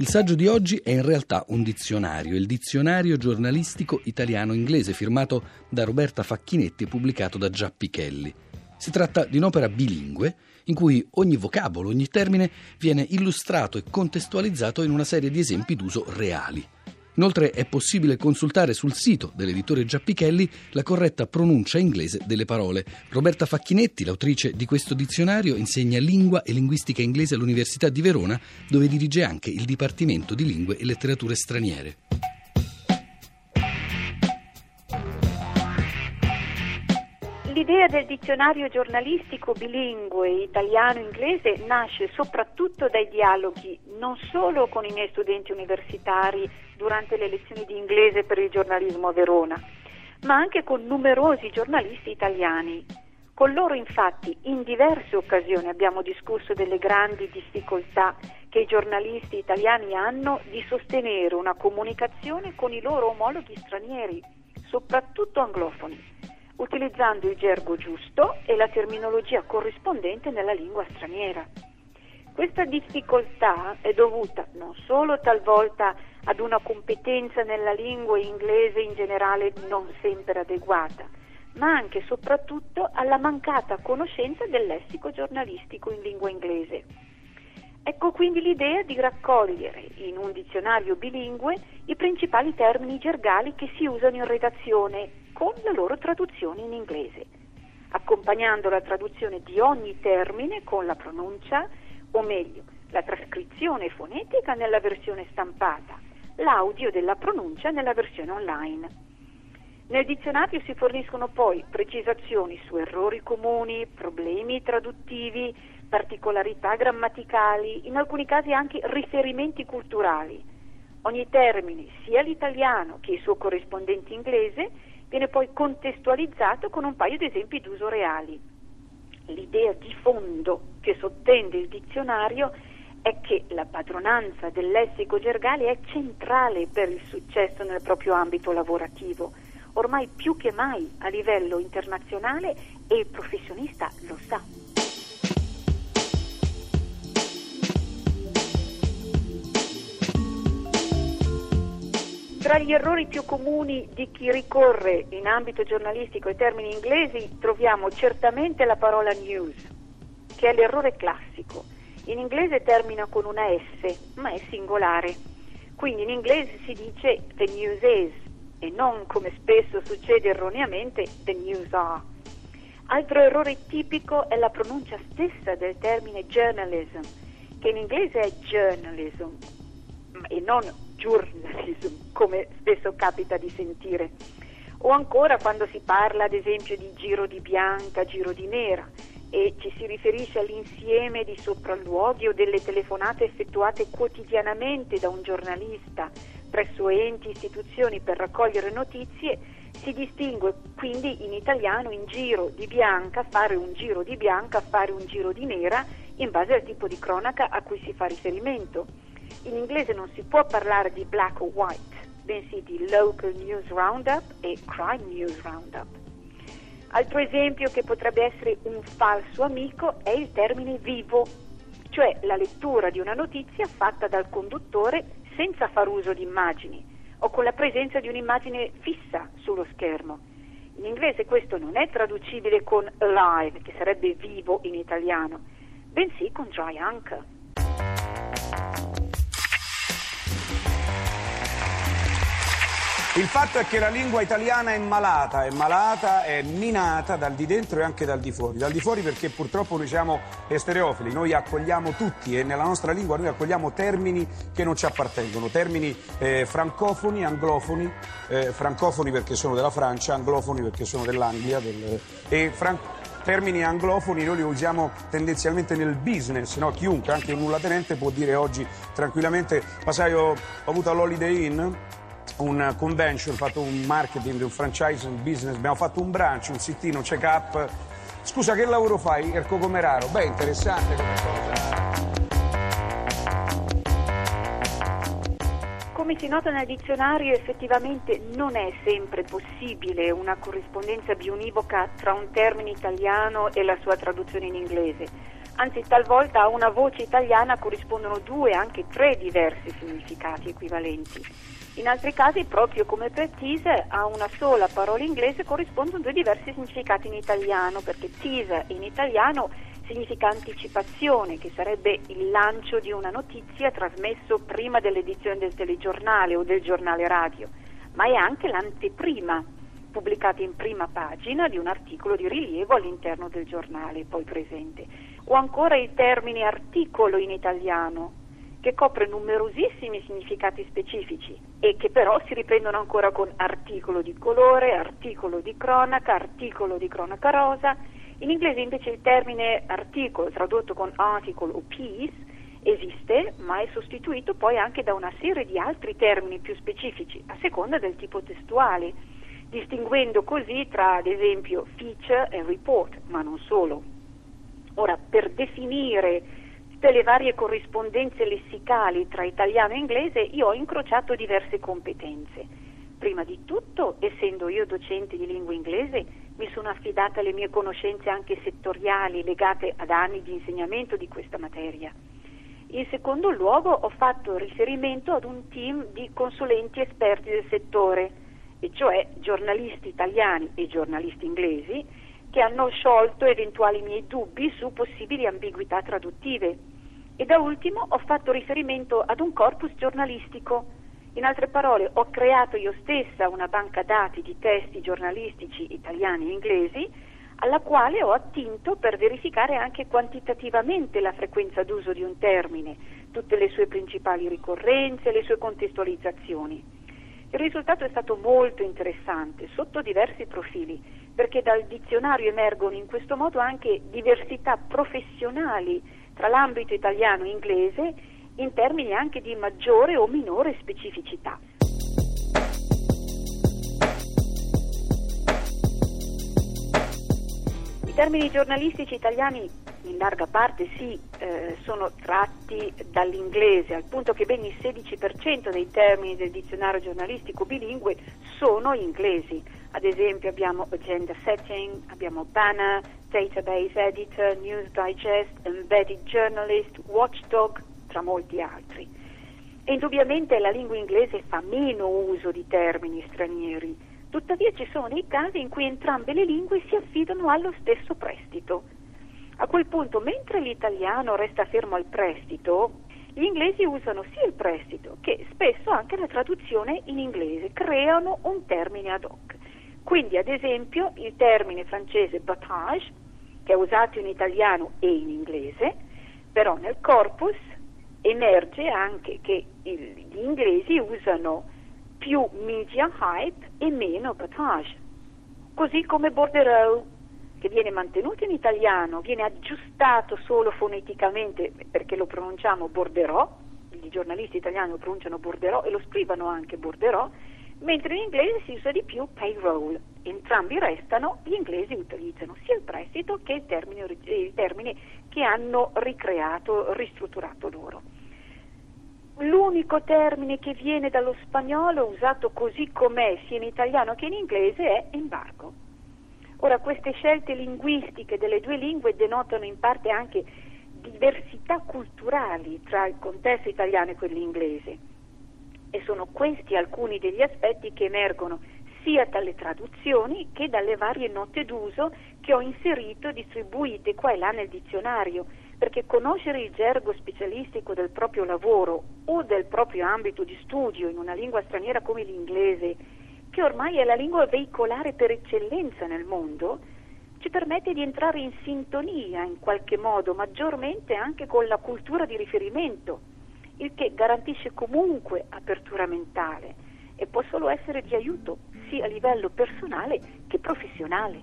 Il saggio di oggi è in realtà un dizionario, il dizionario giornalistico italiano-inglese firmato da Roberta Facchinetti e pubblicato da Giappi Kelly. Si tratta di un'opera bilingue in cui ogni vocabolo, ogni termine viene illustrato e contestualizzato in una serie di esempi d'uso reali. Inoltre è possibile consultare sul sito dell'editore Giappichelli la corretta pronuncia inglese delle parole. Roberta Facchinetti, l'autrice di questo dizionario, insegna lingua e linguistica inglese all'Università di Verona, dove dirige anche il Dipartimento di Lingue e Letterature Straniere. L'idea del dizionario giornalistico bilingue italiano-inglese nasce soprattutto dai dialoghi non solo con i miei studenti universitari durante le lezioni di inglese per il giornalismo a Verona, ma anche con numerosi giornalisti italiani. Con loro infatti in diverse occasioni abbiamo discusso delle grandi difficoltà che i giornalisti italiani hanno di sostenere una comunicazione con i loro omologhi stranieri, soprattutto anglofoni utilizzando il gergo giusto e la terminologia corrispondente nella lingua straniera. Questa difficoltà è dovuta non solo talvolta ad una competenza nella lingua inglese in generale non sempre adeguata, ma anche e soprattutto alla mancata conoscenza del lessico giornalistico in lingua inglese. Ecco quindi l'idea di raccogliere in un dizionario bilingue i principali termini gergali che si usano in redazione con la loro traduzione in inglese, accompagnando la traduzione di ogni termine con la pronuncia, o meglio, la trascrizione fonetica nella versione stampata, l'audio della pronuncia nella versione online. Nel dizionario si forniscono poi precisazioni su errori comuni, problemi traduttivi, particolarità grammaticali, in alcuni casi anche riferimenti culturali. Ogni termine, sia l'italiano che il suo corrispondente inglese, viene poi contestualizzato con un paio di esempi d'uso reali. L'idea di fondo che sottende il dizionario è che la padronanza del lessico gergale è centrale per il successo nel proprio ambito lavorativo, ormai più che mai a livello internazionale e il professionista lo sa. Tra gli errori più comuni di chi ricorre in ambito giornalistico ai termini inglesi troviamo certamente la parola news, che è l'errore classico. In inglese termina con una S, ma è singolare. Quindi in inglese si dice the news is e non come spesso succede erroneamente the news are. Altro errore tipico è la pronuncia stessa del termine journalism, che in inglese è journalism e non journalism, come spesso capita di sentire. O ancora quando si parla ad esempio di giro di bianca, giro di nera e ci si riferisce all'insieme di sopralluoghi o delle telefonate effettuate quotidianamente da un giornalista presso enti, istituzioni per raccogliere notizie, si distingue quindi in italiano in giro di bianca, fare un giro di bianca, fare un giro di nera in base al tipo di cronaca a cui si fa riferimento in inglese non si può parlare di black o white, bensì di local news roundup e crime news roundup. Altro esempio che potrebbe essere un falso amico è il termine vivo, cioè la lettura di una notizia fatta dal conduttore senza far uso di immagini o con la presenza di un'immagine fissa sullo schermo. In inglese questo non è traducibile con alive, che sarebbe vivo in italiano, bensì con dry anchor. Il fatto è che la lingua italiana è malata, è malata, è minata dal di dentro e anche dal di fuori. Dal di fuori perché purtroppo noi siamo estereofili, noi accogliamo tutti e nella nostra lingua noi accogliamo termini che non ci appartengono, termini eh, francofoni, anglofoni, eh, francofoni perché sono della Francia, anglofoni perché sono dell'Anglia del, e fran- termini anglofoni noi li usiamo tendenzialmente nel business, no? chiunque, anche un nullatenente può dire oggi tranquillamente, ma sai ho, ho avuto all'Holiday Inn un convention, ho fatto un marketing, un franchise, un business, abbiamo fatto un brunch, un sittino, un check-up. Scusa, che lavoro fai, Erco Comeraro? Beh, interessante come cosa. Come si nota nel dizionario, effettivamente non è sempre possibile una corrispondenza bionivoca tra un termine italiano e la sua traduzione in inglese Anzi, talvolta a una voce italiana corrispondono due, anche tre diversi significati equivalenti. In altri casi, proprio come per teaser, a una sola parola inglese corrispondono due diversi significati in italiano, perché teaser in italiano significa anticipazione, che sarebbe il lancio di una notizia trasmesso prima dell'edizione del telegiornale o del giornale radio, ma è anche l'anteprima pubblicata in prima pagina di un articolo di rilievo all'interno del giornale poi presente. O ancora il termine articolo in italiano, che copre numerosissimi significati specifici e che però si riprendono ancora con articolo di colore, articolo di cronaca, articolo di cronaca rosa. In inglese invece il termine articolo, tradotto con article o piece, esiste, ma è sostituito poi anche da una serie di altri termini più specifici, a seconda del tipo testuale distinguendo così tra ad esempio feature e report, ma non solo. Ora, per definire tutte le varie corrispondenze lessicali tra italiano e inglese, io ho incrociato diverse competenze. Prima di tutto, essendo io docente di lingua inglese, mi sono affidata alle mie conoscenze anche settoriali legate ad anni di insegnamento di questa materia. In secondo luogo ho fatto riferimento ad un team di consulenti esperti del settore, e cioè giornalisti italiani e giornalisti inglesi, che hanno sciolto eventuali miei dubbi su possibili ambiguità traduttive. E da ultimo ho fatto riferimento ad un corpus giornalistico. In altre parole, ho creato io stessa una banca dati di testi giornalistici italiani e inglesi, alla quale ho attinto per verificare anche quantitativamente la frequenza d'uso di un termine, tutte le sue principali ricorrenze, le sue contestualizzazioni. Il risultato è stato molto interessante sotto diversi profili, perché dal dizionario emergono in questo modo anche diversità professionali tra l'ambito italiano e inglese in termini anche di maggiore o minore specificità. I termini giornalistici italiani in larga parte sì, eh, sono tratti dall'inglese, al punto che ben il 16% dei termini del dizionario giornalistico bilingue sono inglesi. Ad esempio abbiamo agenda setting, abbiamo banner, database editor, news digest, embedded journalist, watchdog, tra molti altri. E indubbiamente la lingua inglese fa meno uso di termini stranieri, tuttavia ci sono dei casi in cui entrambe le lingue si affidano allo stesso prestito. A quel punto, mentre l'italiano resta fermo al prestito, gli inglesi usano sia il prestito che spesso anche la traduzione in inglese, creano un termine ad hoc. Quindi, ad esempio, il termine francese battage, che è usato in italiano e in inglese, però nel corpus emerge anche che gli inglesi usano più media hype e meno battage. Così come bordereau che viene mantenuto in italiano, viene aggiustato solo foneticamente perché lo pronunciamo borderò, i giornalisti italiani lo pronunciano borderò e lo scrivono anche borderò, mentre in inglese si usa di più payroll. Entrambi restano, gli inglesi utilizzano sia il prestito che il termine, il termine che hanno ricreato, ristrutturato loro. L'unico termine che viene dallo spagnolo usato così com'è sia in italiano che in inglese è embargo. Ora, queste scelte linguistiche delle due lingue denotano in parte anche diversità culturali tra il contesto italiano e quello inglese e sono questi alcuni degli aspetti che emergono sia dalle traduzioni che dalle varie note d'uso che ho inserito e distribuite qua e là nel dizionario, perché conoscere il gergo specialistico del proprio lavoro o del proprio ambito di studio in una lingua straniera come l'inglese che ormai è la lingua veicolare per eccellenza nel mondo, ci permette di entrare in sintonia in qualche modo maggiormente anche con la cultura di riferimento, il che garantisce comunque apertura mentale e può solo essere di aiuto sia a livello personale che professionale.